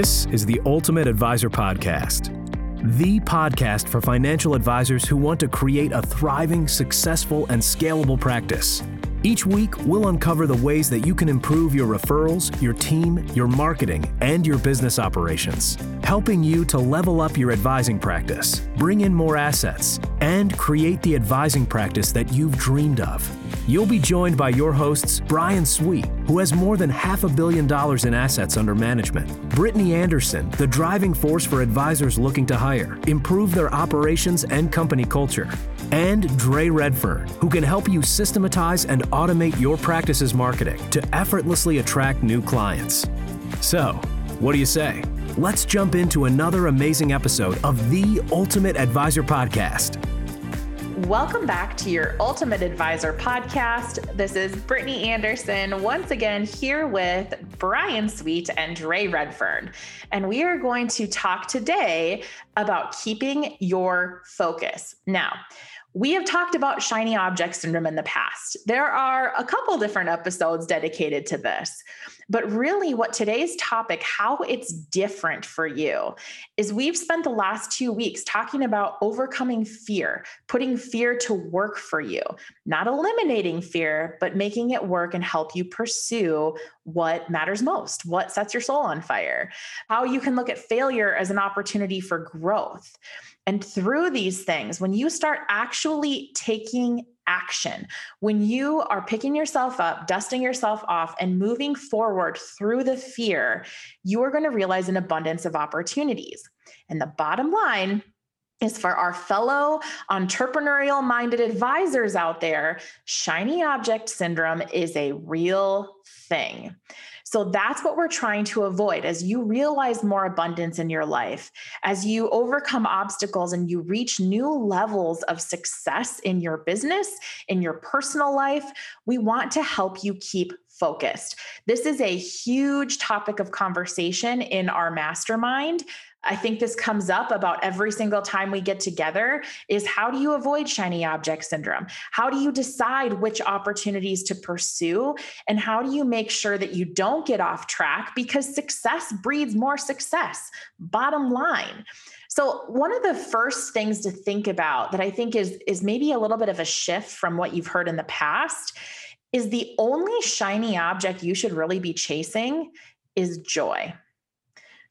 This is the Ultimate Advisor Podcast, the podcast for financial advisors who want to create a thriving, successful, and scalable practice. Each week, we'll uncover the ways that you can improve your referrals, your team, your marketing, and your business operations, helping you to level up your advising practice, bring in more assets, and create the advising practice that you've dreamed of. You'll be joined by your hosts, Brian Sweet, who has more than half a billion dollars in assets under management, Brittany Anderson, the driving force for advisors looking to hire, improve their operations and company culture, and Dre Redfern, who can help you systematize and automate your practice's marketing to effortlessly attract new clients. So, what do you say? Let's jump into another amazing episode of the Ultimate Advisor Podcast. Welcome back to your Ultimate Advisor podcast. This is Brittany Anderson, once again here with Brian Sweet and Dre Redfern. And we are going to talk today about keeping your focus. Now, we have talked about shiny object syndrome in the past. There are a couple different episodes dedicated to this. But really, what today's topic, how it's different for you, is we've spent the last two weeks talking about overcoming fear, putting fear to work for you, not eliminating fear, but making it work and help you pursue what matters most, what sets your soul on fire, how you can look at failure as an opportunity for growth. And through these things, when you start actually taking action, when you are picking yourself up, dusting yourself off, and moving forward through the fear, you are going to realize an abundance of opportunities. And the bottom line is for our fellow entrepreneurial minded advisors out there, shiny object syndrome is a real thing. So that's what we're trying to avoid as you realize more abundance in your life, as you overcome obstacles and you reach new levels of success in your business, in your personal life. We want to help you keep focused. This is a huge topic of conversation in our mastermind I think this comes up about every single time we get together is how do you avoid shiny object syndrome? How do you decide which opportunities to pursue? And how do you make sure that you don't get off track because success breeds more success, bottom line. So one of the first things to think about that I think is is maybe a little bit of a shift from what you've heard in the past is the only shiny object you should really be chasing is joy.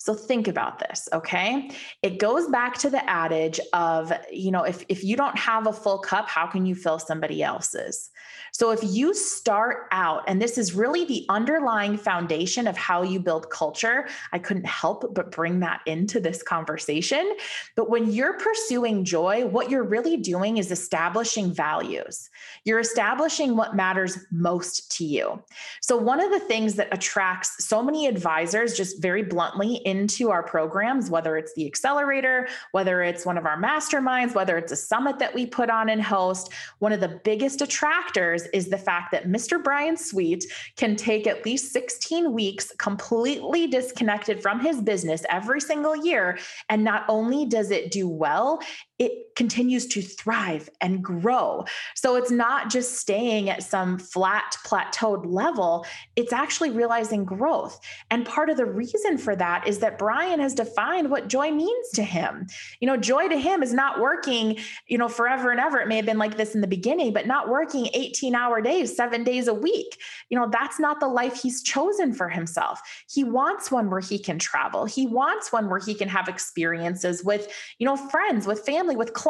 So think about this, okay? It goes back to the adage of, you know, if, if you don't have a full cup, how can you fill somebody else's? So if you start out, and this is really the underlying foundation of how you build culture, I couldn't help but bring that into this conversation. But when you're pursuing joy, what you're really doing is establishing values. You're establishing what matters most to you. So one of the things that attracts so many advisors, just very bluntly, into our programs, whether it's the accelerator, whether it's one of our masterminds, whether it's a summit that we put on and host, one of the biggest attractors is the fact that Mr. Brian Sweet can take at least 16 weeks completely disconnected from his business every single year. And not only does it do well, it continues to thrive and grow. So it's not just staying at some flat, plateaued level, it's actually realizing growth. And part of the reason for that is that Brian has defined what joy means to him. You know, joy to him is not working, you know, forever and ever. It may have been like this in the beginning, but not working 18 hour days, seven days a week. You know, that's not the life he's chosen for himself. He wants one where he can travel, he wants one where he can have experiences with, you know, friends, with family with clients.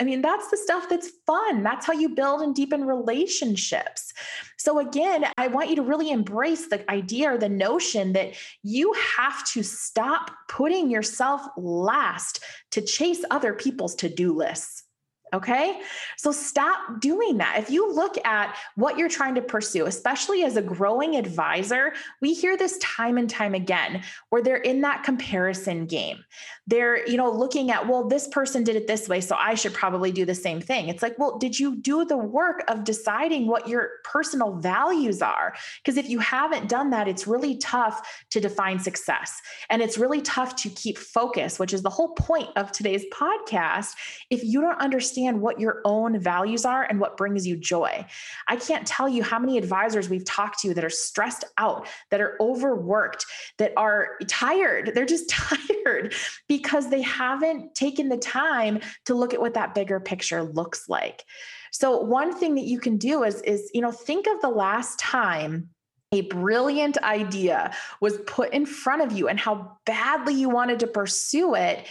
I mean, that's the stuff that's fun. That's how you build and deepen relationships. So, again, I want you to really embrace the idea or the notion that you have to stop putting yourself last to chase other people's to do lists. Okay. So stop doing that. If you look at what you're trying to pursue, especially as a growing advisor, we hear this time and time again where they're in that comparison game. They're, you know, looking at, well, this person did it this way, so I should probably do the same thing. It's like, well, did you do the work of deciding what your personal values are? Because if you haven't done that, it's really tough to define success. And it's really tough to keep focus, which is the whole point of today's podcast. If you don't understand understand what your own values are and what brings you joy. I can't tell you how many advisors we've talked to that are stressed out, that are overworked, that are tired. They're just tired because they haven't taken the time to look at what that bigger picture looks like. So one thing that you can do is is you know think of the last time a brilliant idea was put in front of you and how badly you wanted to pursue it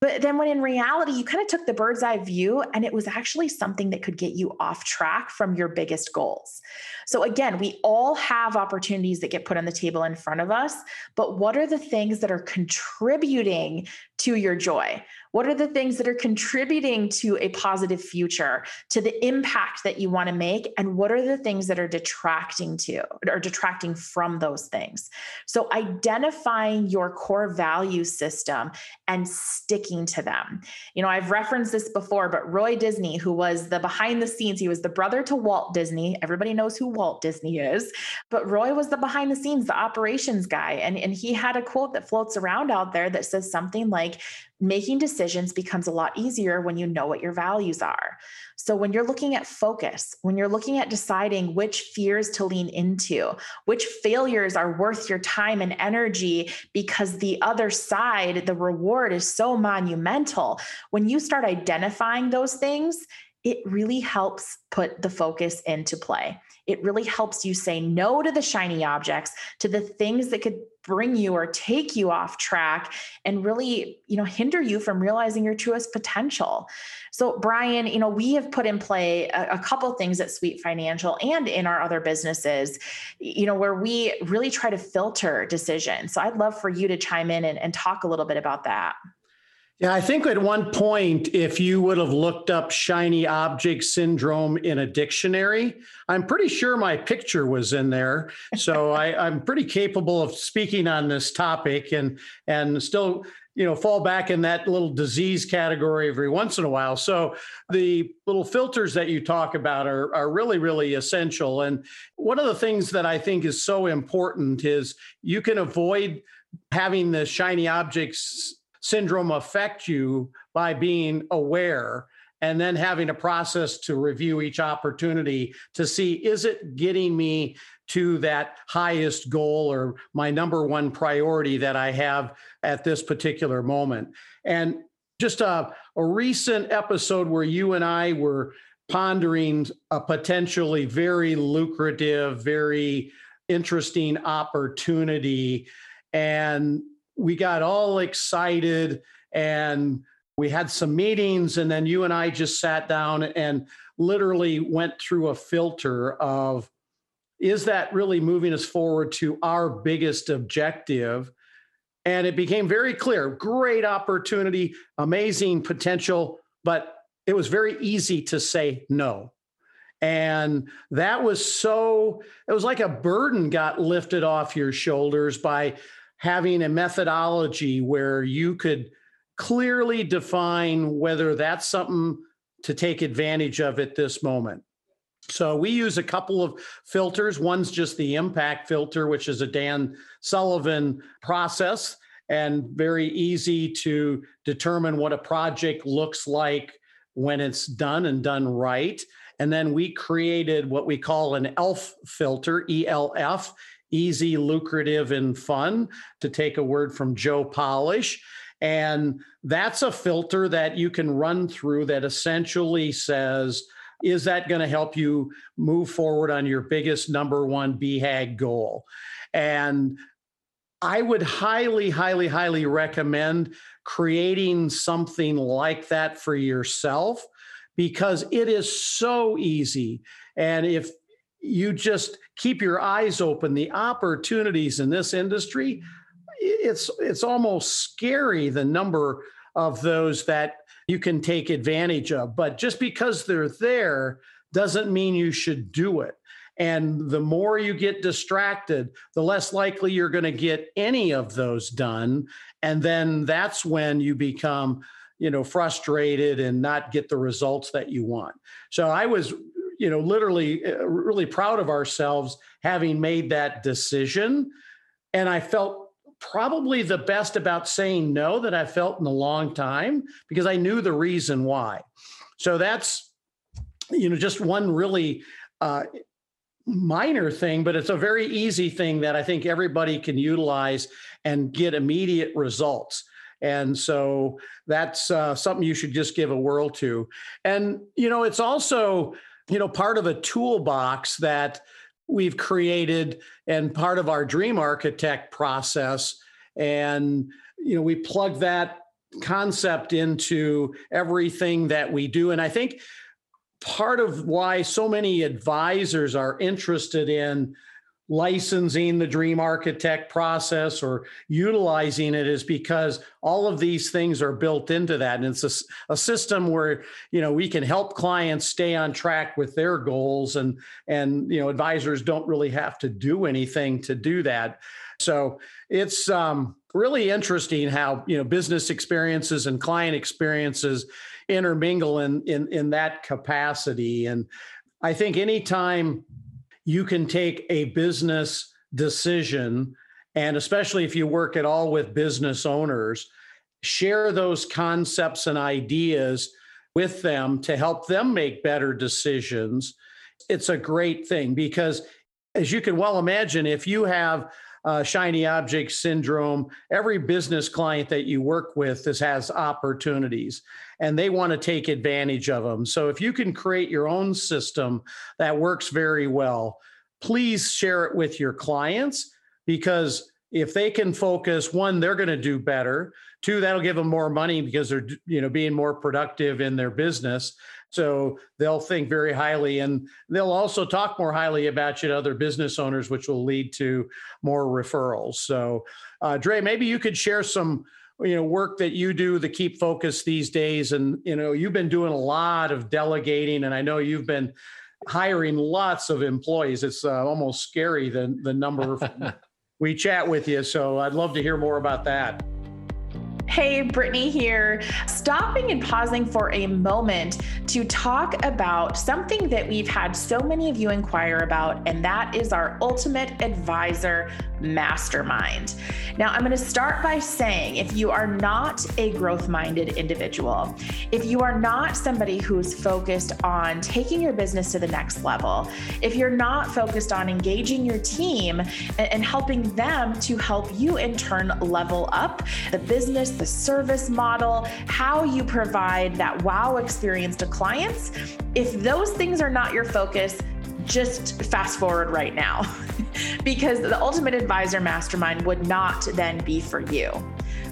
but then, when in reality, you kind of took the bird's eye view and it was actually something that could get you off track from your biggest goals. So, again, we all have opportunities that get put on the table in front of us, but what are the things that are contributing to your joy? What are the things that are contributing to a positive future, to the impact that you want to make? And what are the things that are detracting to or detracting from those things? So identifying your core value system and sticking to them. You know, I've referenced this before, but Roy Disney, who was the behind the scenes, he was the brother to Walt Disney. Everybody knows who Walt Disney is, but Roy was the behind the scenes, the operations guy. And, and he had a quote that floats around out there that says something like, making decisions becomes a lot easier when you know what your values are. So, when you're looking at focus, when you're looking at deciding which fears to lean into, which failures are worth your time and energy because the other side, the reward is so monumental, when you start identifying those things, it really helps put the focus into play. It really helps you say no to the shiny objects, to the things that could bring you or take you off track and really, you know, hinder you from realizing your truest potential. So, Brian, you know, we have put in play a, a couple things at Sweet Financial and in our other businesses, you know, where we really try to filter decisions. So, I'd love for you to chime in and, and talk a little bit about that. Yeah, I think at one point, if you would have looked up shiny object syndrome in a dictionary, I'm pretty sure my picture was in there. So I, am pretty capable of speaking on this topic and and still, you know, fall back in that little disease category every once in a while. So the little filters that you talk about are, are really, really essential. And one of the things that I think is so important is you can avoid having the shiny objects syndrome affect you by being aware and then having a process to review each opportunity to see is it getting me to that highest goal or my number one priority that I have at this particular moment. And just a, a recent episode where you and I were pondering a potentially very lucrative, very interesting opportunity. And we got all excited and we had some meetings and then you and I just sat down and literally went through a filter of is that really moving us forward to our biggest objective? And it became very clear great opportunity amazing potential but it was very easy to say no. And that was so it was like a burden got lifted off your shoulders by having a methodology where you could clearly define whether that's something to take advantage of at this moment. So we use a couple of filters. One's just the impact filter, which is a Dan Sullivan process and very easy to determine what a project looks like when it's done and done right. And then we created what we call an ELF filter, ELF easy, lucrative, and fun, to take a word from Joe Polish. And that's a filter that you can run through that essentially says, is that going to help you move forward on your biggest number one BHAG goal? And I would highly, highly, highly recommend creating something like that for yourself because it is so easy. And if you just keep your eyes open. The opportunities in this industry, it's it's almost scary the number of those that you can take advantage of. But just because they're there doesn't mean you should do it. And the more you get distracted, the less likely you're going to get any of those done. And then that's when you become, you know, frustrated and not get the results that you want. So I was you know, literally uh, really proud of ourselves having made that decision. And I felt probably the best about saying no that I felt in a long time because I knew the reason why. So that's, you know, just one really uh, minor thing, but it's a very easy thing that I think everybody can utilize and get immediate results. And so that's uh, something you should just give a whirl to. And, you know, it's also, you know, part of a toolbox that we've created and part of our dream architect process. And, you know, we plug that concept into everything that we do. And I think part of why so many advisors are interested in licensing the dream architect process or utilizing it is because all of these things are built into that. And it's a, a, system where you know we can help clients stay on track with their goals and and you know advisors don't really have to do anything to do that. So it's um, really interesting how you know business experiences and client experiences intermingle in in in that capacity. And i think anytime you can take a business decision, and especially if you work at all with business owners, share those concepts and ideas with them to help them make better decisions. It's a great thing because, as you can well imagine, if you have uh, shiny object syndrome, every business client that you work with this has opportunities and they want to take advantage of them. So if you can create your own system that works very well, please share it with your clients because if they can focus one they're going to do better. Two that'll give them more money because they're you know being more productive in their business so they'll think very highly and they'll also talk more highly about you to other business owners which will lead to more referrals. So uh, dre maybe you could share some you know work that you do to keep focus these days. And you know you've been doing a lot of delegating and i know you've been hiring lots of employees. It's uh, almost scary the the number we chat with you. So i'd love to hear more about that Hey, Brittany here, stopping and pausing for a moment to talk about something that we've had so many of you inquire about, and that is our Ultimate Advisor Mastermind. Now, I'm going to start by saying if you are not a growth minded individual, if you are not somebody who's focused on taking your business to the next level, if you're not focused on engaging your team and, helping them to help you in turn level up the business, the service model, how you provide that wow experience to clients. If those things are not your focus, just fast forward right now because the Ultimate Advisor Mastermind would not then be for you.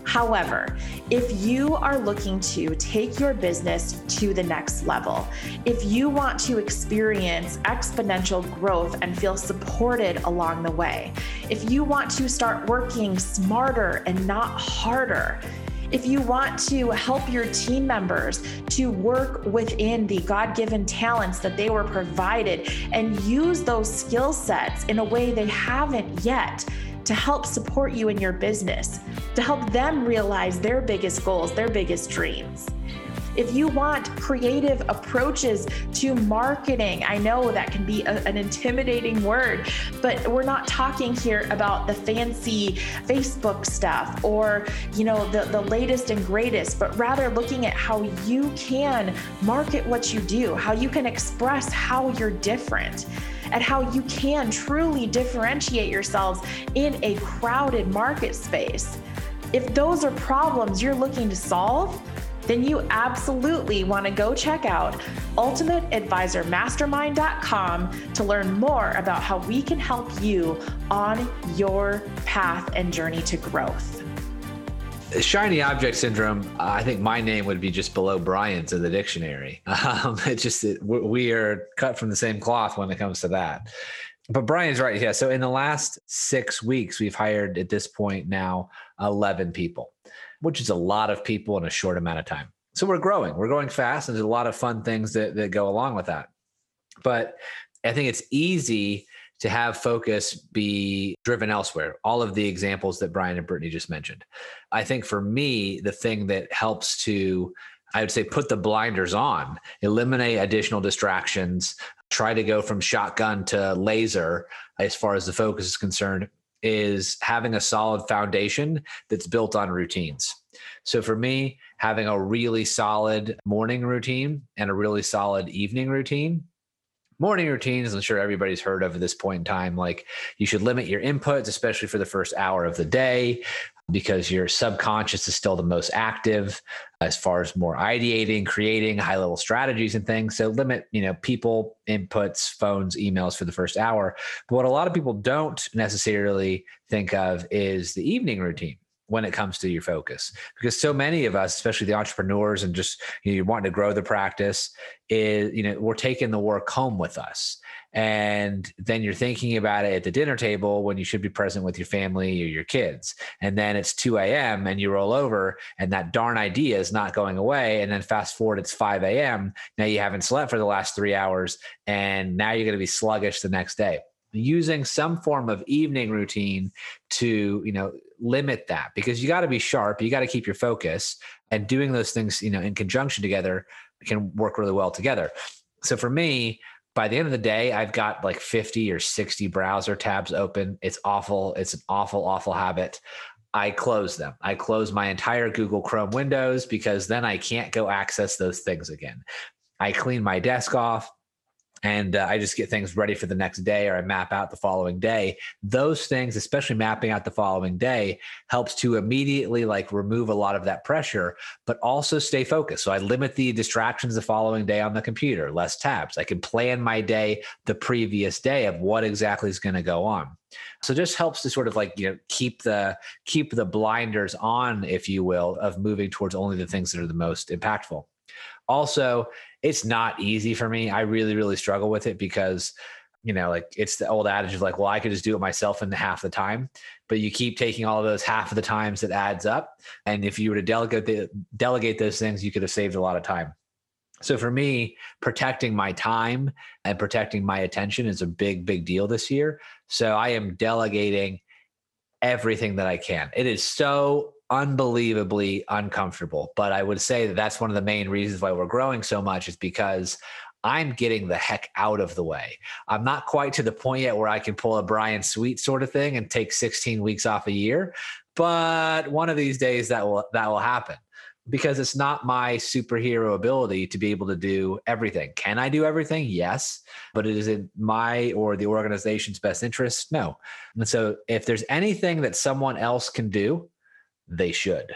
However, if you are looking to take your business to the next level, if you want to experience exponential growth and feel supported along the way, if you want to start working smarter and not harder, if you want to help your team members to work within the God given talents that they were provided and use those skill sets in a way they haven't yet to help support you in your business, to help them realize their biggest goals, their biggest dreams. If you want creative approaches to marketing, I know that can be a, an intimidating word, but we're not talking here about the fancy Facebook stuff or, you know, the, the latest and greatest, but rather looking at how you can market what you do, how you can express how you're different at how you can truly differentiate yourselves in a crowded market space. If those are problems you're looking to solve, then you absolutely want to go check out ultimateadvisormastermind.com to learn more about how we can help you on your path and journey to growth. Shiny object syndrome. I think my name would be just below Brian's in the dictionary. Um, it just it, we are cut from the same cloth when it comes to that. But Brian's right. Yeah. So in the last six weeks, we've hired at this point now 11 people which is a lot of people in a short amount of time. So we're growing, we're growing fast, and there's a lot of fun things that, that go along with that. But I think it's easy to have focus be driven elsewhere. All of the examples that Brian and Brittany just mentioned. I think for me, the thing that helps to, I would say, put the blinders on, eliminate additional distractions, try to go from shotgun to laser as far as the focus is concerned, is having a solid foundation that's built on routines. So for me, having a really solid morning routine and a really solid evening routine morning routines i'm sure everybody's heard of at this point in time like you should limit your inputs especially for the first hour of the day because your subconscious is still the most active as far as more ideating creating high level strategies and things. So limit you know people inputs phones emails for the first hour. But what a lot of people don't necessarily think of is the evening routine when it comes to your focus. Because so many of us especially the entrepreneurs and just you know, wanting to grow the practice is you know we're taking the work home with us. And then you're thinking about it at the dinner table when you should be present with your family or your kids. And then it's 2 a.m and you roll over and that darn idea is not going away. And then fast forward it's 5 a.m now you haven't slept for the last three hours and now you're going to be sluggish the next day using some form of evening routine to you know limit that because you got to be sharp you got to keep your focus and doing those things you know in conjunction together can work really well together so for me by the end of the day i've got like 50 or 60 browser tabs open it's awful it's an awful awful habit I close them. I close my entire Google Chrome windows because then I can't go access those things again. I clean my desk off and uh, I just get things ready for the next day or I map out the following day. Those things, especially mapping out the following day, helps to immediately like remove a lot of that pressure, but also stay focused. So I limit the distractions the following day on the computer, less tabs. I can plan my day the previous day of what exactly is going to go on. So just helps to sort of like you know keep the keep the blinders on, if you will, of moving towards only the things that are the most impactful. Also, it's not easy for me. I really, really struggle with it because, you know, like it's the old adage of like, well, I could just do it myself in half the time. But you keep taking all of those half of the times that adds up. And if you were to delegate the, delegate those things, you could have saved a lot of time. So for me, protecting my time and protecting my attention is a big, big deal this year. So I am delegating everything that I can. It is so unbelievably uncomfortable. But I would say that that's one of the main reasons why we're growing so much is because I'm getting the heck out of the way. I'm not quite to the point yet where I can pull a Brian Sweet sort of thing and take 16 weeks off a year, but one of these days that will that will happen because it's not my superhero ability to be able to do everything. Can I do everything? Yes, but it is in my or the organization's best interest? No. And so if there's anything that someone else can do, they should.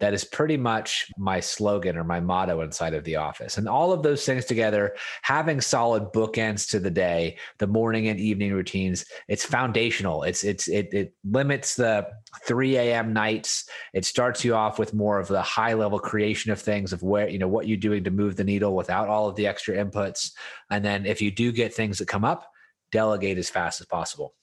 That is pretty much my slogan or my motto inside of the office. And all of those things together, having solid bookends to the day, the morning and evening routines, it's foundational. It's it's it it limits the 3 a.m. nights. It starts you off with more of the high level creation of things of where, you know, what you're doing to move the needle without all of the extra inputs. And then if you do get things that come up, delegate as fast as possible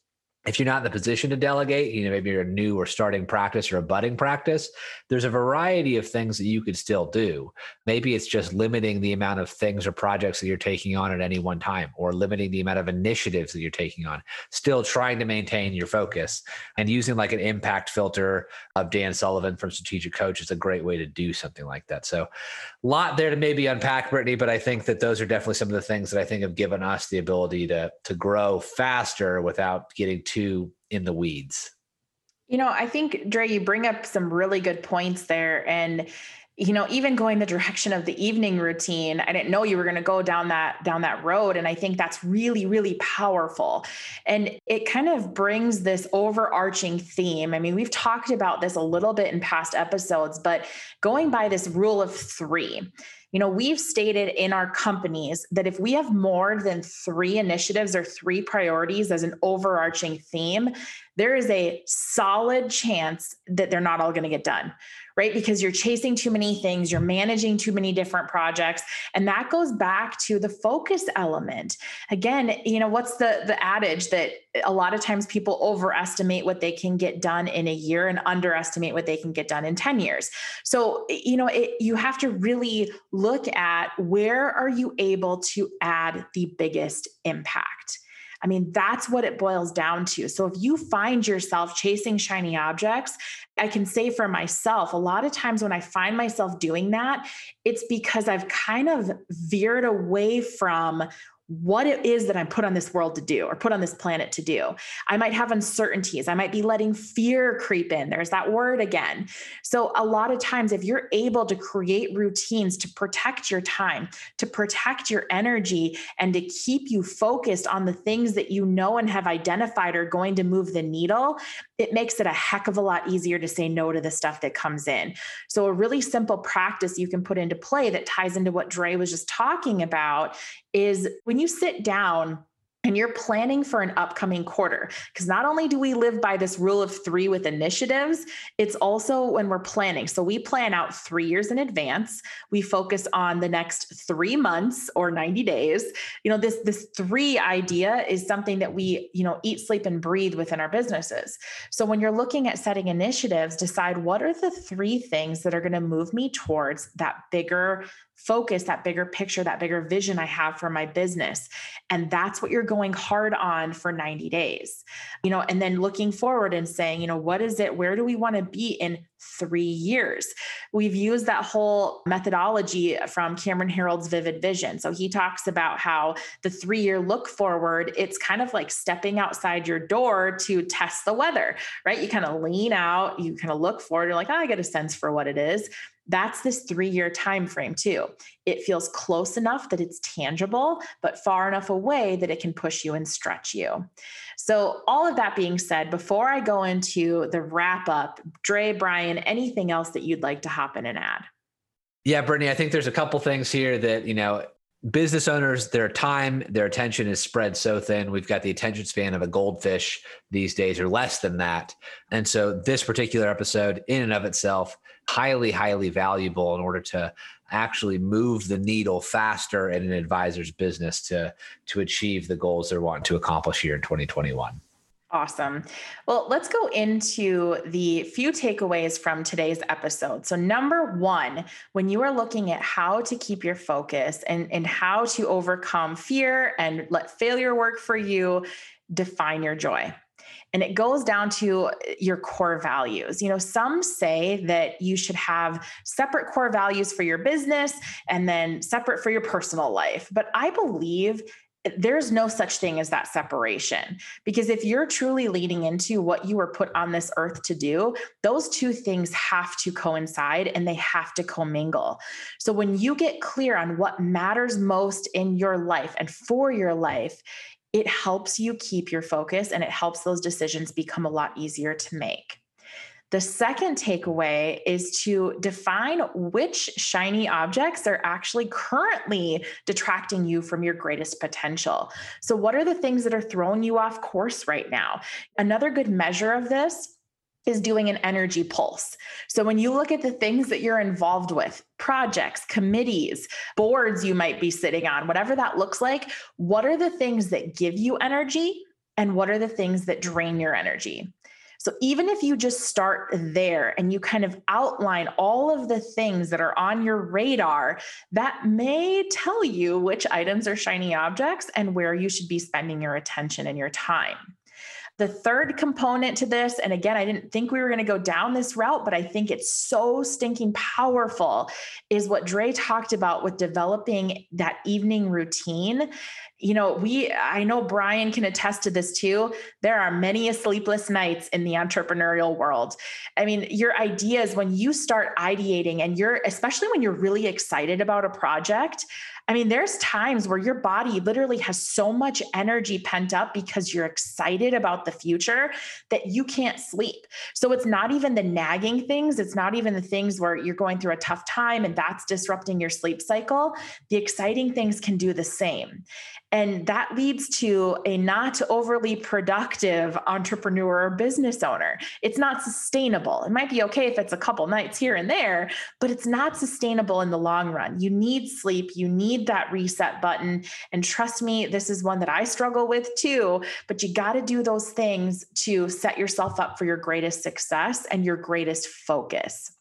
if you're not in the position to delegate, you know, maybe you're a new or starting practice or a budding practice, there's a variety of things that you could still do. Maybe it's just limiting the amount of things or projects that you're taking on at any one time, or limiting the amount of initiatives that you're taking on, still trying to maintain your focus and using like an impact filter of Dan Sullivan from Strategic Coach is a great way to do something like that. So, a lot there to maybe unpack, Brittany, but I think that those are definitely some of the things that I think have given us the ability to, to grow faster without getting too too in the weeds. You know, I think Dre, you bring up some really good points there. And you know even going the direction of the evening routine i didn't know you were going to go down that down that road and i think that's really really powerful and it kind of brings this overarching theme i mean we've talked about this a little bit in past episodes but going by this rule of 3 you know, we've stated in our companies that if we have more than three initiatives or three priorities as an overarching theme, there is a solid chance that they're not all going to get done right? Because you're chasing too many things, you're managing too many different projects. And that goes back to the focus element. Again, you know, what's the the adage that a lot of times people overestimate what they can get done in a year and underestimate what they can get done in 10 years. So, you know, it, you have to really look at where are you able to add the biggest impact. I mean, that's what it boils down to. So if you find yourself chasing shiny objects, I can say for myself, a lot of times when I find myself doing that, it's because I've kind of veered away from what it is that I'm put on this world to do or put on this planet to do. I might have uncertainties. I might be letting fear creep in. There's that word again. So, a lot of times, if you're able to create routines to protect your time, to protect your energy, and to keep you focused on the things that you know and have identified are going to move the needle, it makes it a heck of a lot easier to say no to the stuff that comes in. So, a really simple practice you can put into play that ties into what Dre was just talking about is when you sit down and you're planning for an upcoming quarter. Because not only do we live by this rule of three with initiatives, it's also when we're planning. So we plan out three years in advance. We focus on the next three months or 90 days. You know, this this three idea is something that we, you know, eat, sleep, and breathe within our businesses. So when you're looking at setting initiatives, decide what are the three things that are going to move me towards that bigger focus, that bigger picture, that bigger vision I have for my business. And that's what you're going hard on for 90 days. You know, and then looking forward and saying, you know, what is it? Where do we want to be in three years? We've used that whole methodology from Cameron Herold's Vivid Vision. So he talks about how the three year look forward, it's kind of like stepping outside your door to test the weather, right? You kind of lean out, you kind of look forward, you're like, oh, I get a sense for what it is that's this three year time frame too. It feels close enough that it's tangible but far enough away that it can push you and stretch you. So all of that being said before i go into the wrap up dre brian anything else that you'd like to hop in and add? Yeah brittany i think there's a couple things here that you know business owners their time their attention is spread so thin. We've got the attention span of a goldfish these days or less than that. And so this particular episode in and of itself highly, highly valuable in order to actually move the needle faster in an advisor's business to to achieve the goals they're wanting to accomplish here in 2021. Awesome. Well, let's go into the few takeaways from today's episode. So, number one, when you are looking at how to keep your focus and, and how to overcome fear and let failure work for you, define your joy. And it goes down to your core values. You know, some say that you should have separate core values for your business and then separate for your personal life. But I believe there's no such thing as that separation because if you're truly leading into what you were put on this earth to do those two things have to coincide and they have to commingle so when you get clear on what matters most in your life and for your life it helps you keep your focus and it helps those decisions become a lot easier to make. The second takeaway is to define which shiny objects are actually currently detracting you from your greatest potential. So, what are the things that are throwing you off course right now? Another good measure of this is doing an energy pulse. So when you look at the things that you're involved with, projects, committees, boards you might be sitting on, whatever that looks like, what are the things that give you energy and what are the things that drain your energy? So even if you just start there and you kind of outline all of the things that are on your radar, that may tell you which items are shiny objects and where you should be spending your attention and your time. The third component to this, and again, I didn't think we were going to go down this route, but I think it's so stinking powerful, is what Dre talked about with developing that evening routine. You know, we, I know Brian can attest to this too. There are many a sleepless nights in the entrepreneurial world. I mean, your ideas, when you start ideating and you're, especially when you're really excited about a project, I mean, there's times where your body literally has so much energy pent up because you're excited about the future that you can't sleep. So it's not even the nagging things, it's not even the things where you're going through a tough time and that's disrupting your sleep cycle. The exciting things can do the same. And that leads to a not overly productive entrepreneur or business owner. It's not sustainable. It might be okay if it's a couple nights here and there, but it's not sustainable in the long run. You need sleep, you need that reset button. And trust me, this is one that I struggle with too, but you got to do those things to set yourself up for your greatest success and your greatest focus.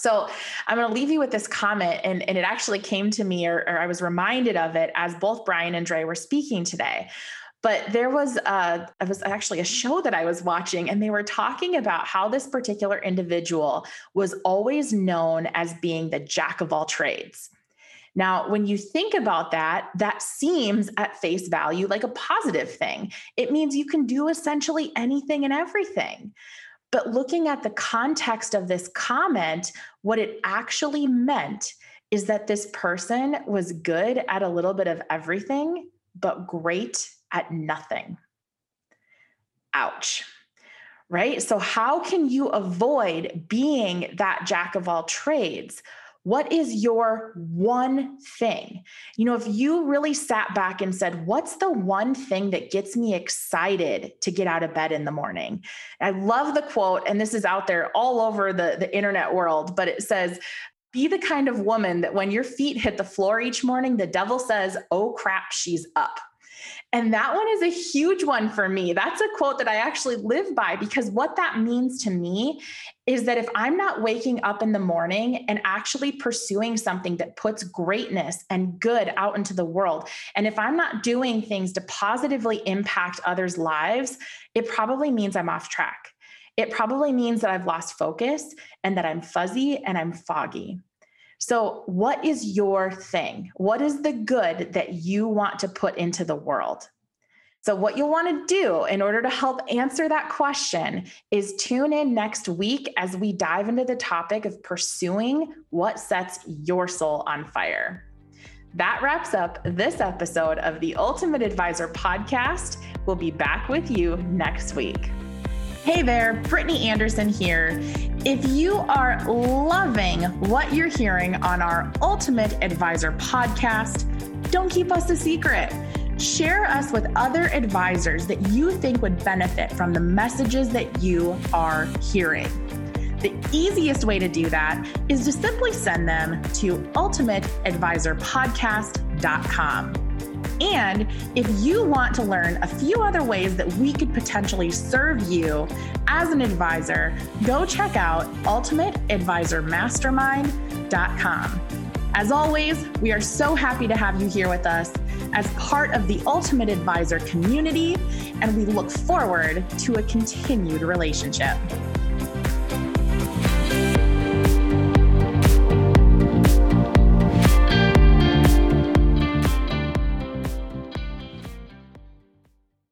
So I'm going to leave you with this comment, and, and it actually came to me, or, or I was reminded of it as both Brian and Dre were speaking today. But there was a, it was actually a show that I was watching, and they were talking about how this particular individual was always known as being the jack of all trades. Now, when you think about that, that seems at face value like a positive thing. It means you can do essentially anything and everything. But looking at the context of this comment, what it actually meant is that this person was good at a little bit of everything, but great at nothing. Ouch right? So, how can you avoid being that jack of all trades? What is your one thing? You know, if you really sat back and said, What's the one thing that gets me excited to get out of bed in the morning? I love the quote, and this is out there all over the, the internet world, but it says, be the kind of woman that when your feet hit the floor each morning, the devil says, Oh crap, she's up. And that one is a huge one for me. That's a quote that I actually live by because what that means to me is that if I'm not waking up in the morning and actually pursuing something that puts greatness and good out into the world, and if I'm not doing things to positively impact others' lives, it probably means I'm off track. It probably means that I've lost focus and that I'm fuzzy and I'm foggy. So, what is your thing? What is the good that you want to put into the world? So, what you'll want to do in order to help answer that question is tune in next week as we dive into the topic of pursuing what sets your soul on fire. That wraps up this episode of the Ultimate Advisor podcast. We'll be back with you next week. Hey there, Brittany Anderson here. If you are loving what you're hearing on our Ultimate Advisor podcast, don't keep us a secret. Share us with other advisors that you think would benefit from the messages that you are hearing. The easiest way to do that is to simply send them to ultimateadvisorpodcast.com. And if you want to learn a few other ways that we could potentially serve you as an advisor, go check out ultimateadvisormastermind.com. As always, we are so happy to have you here with us as part of the Ultimate Advisor community, and we look forward to a continued relationship.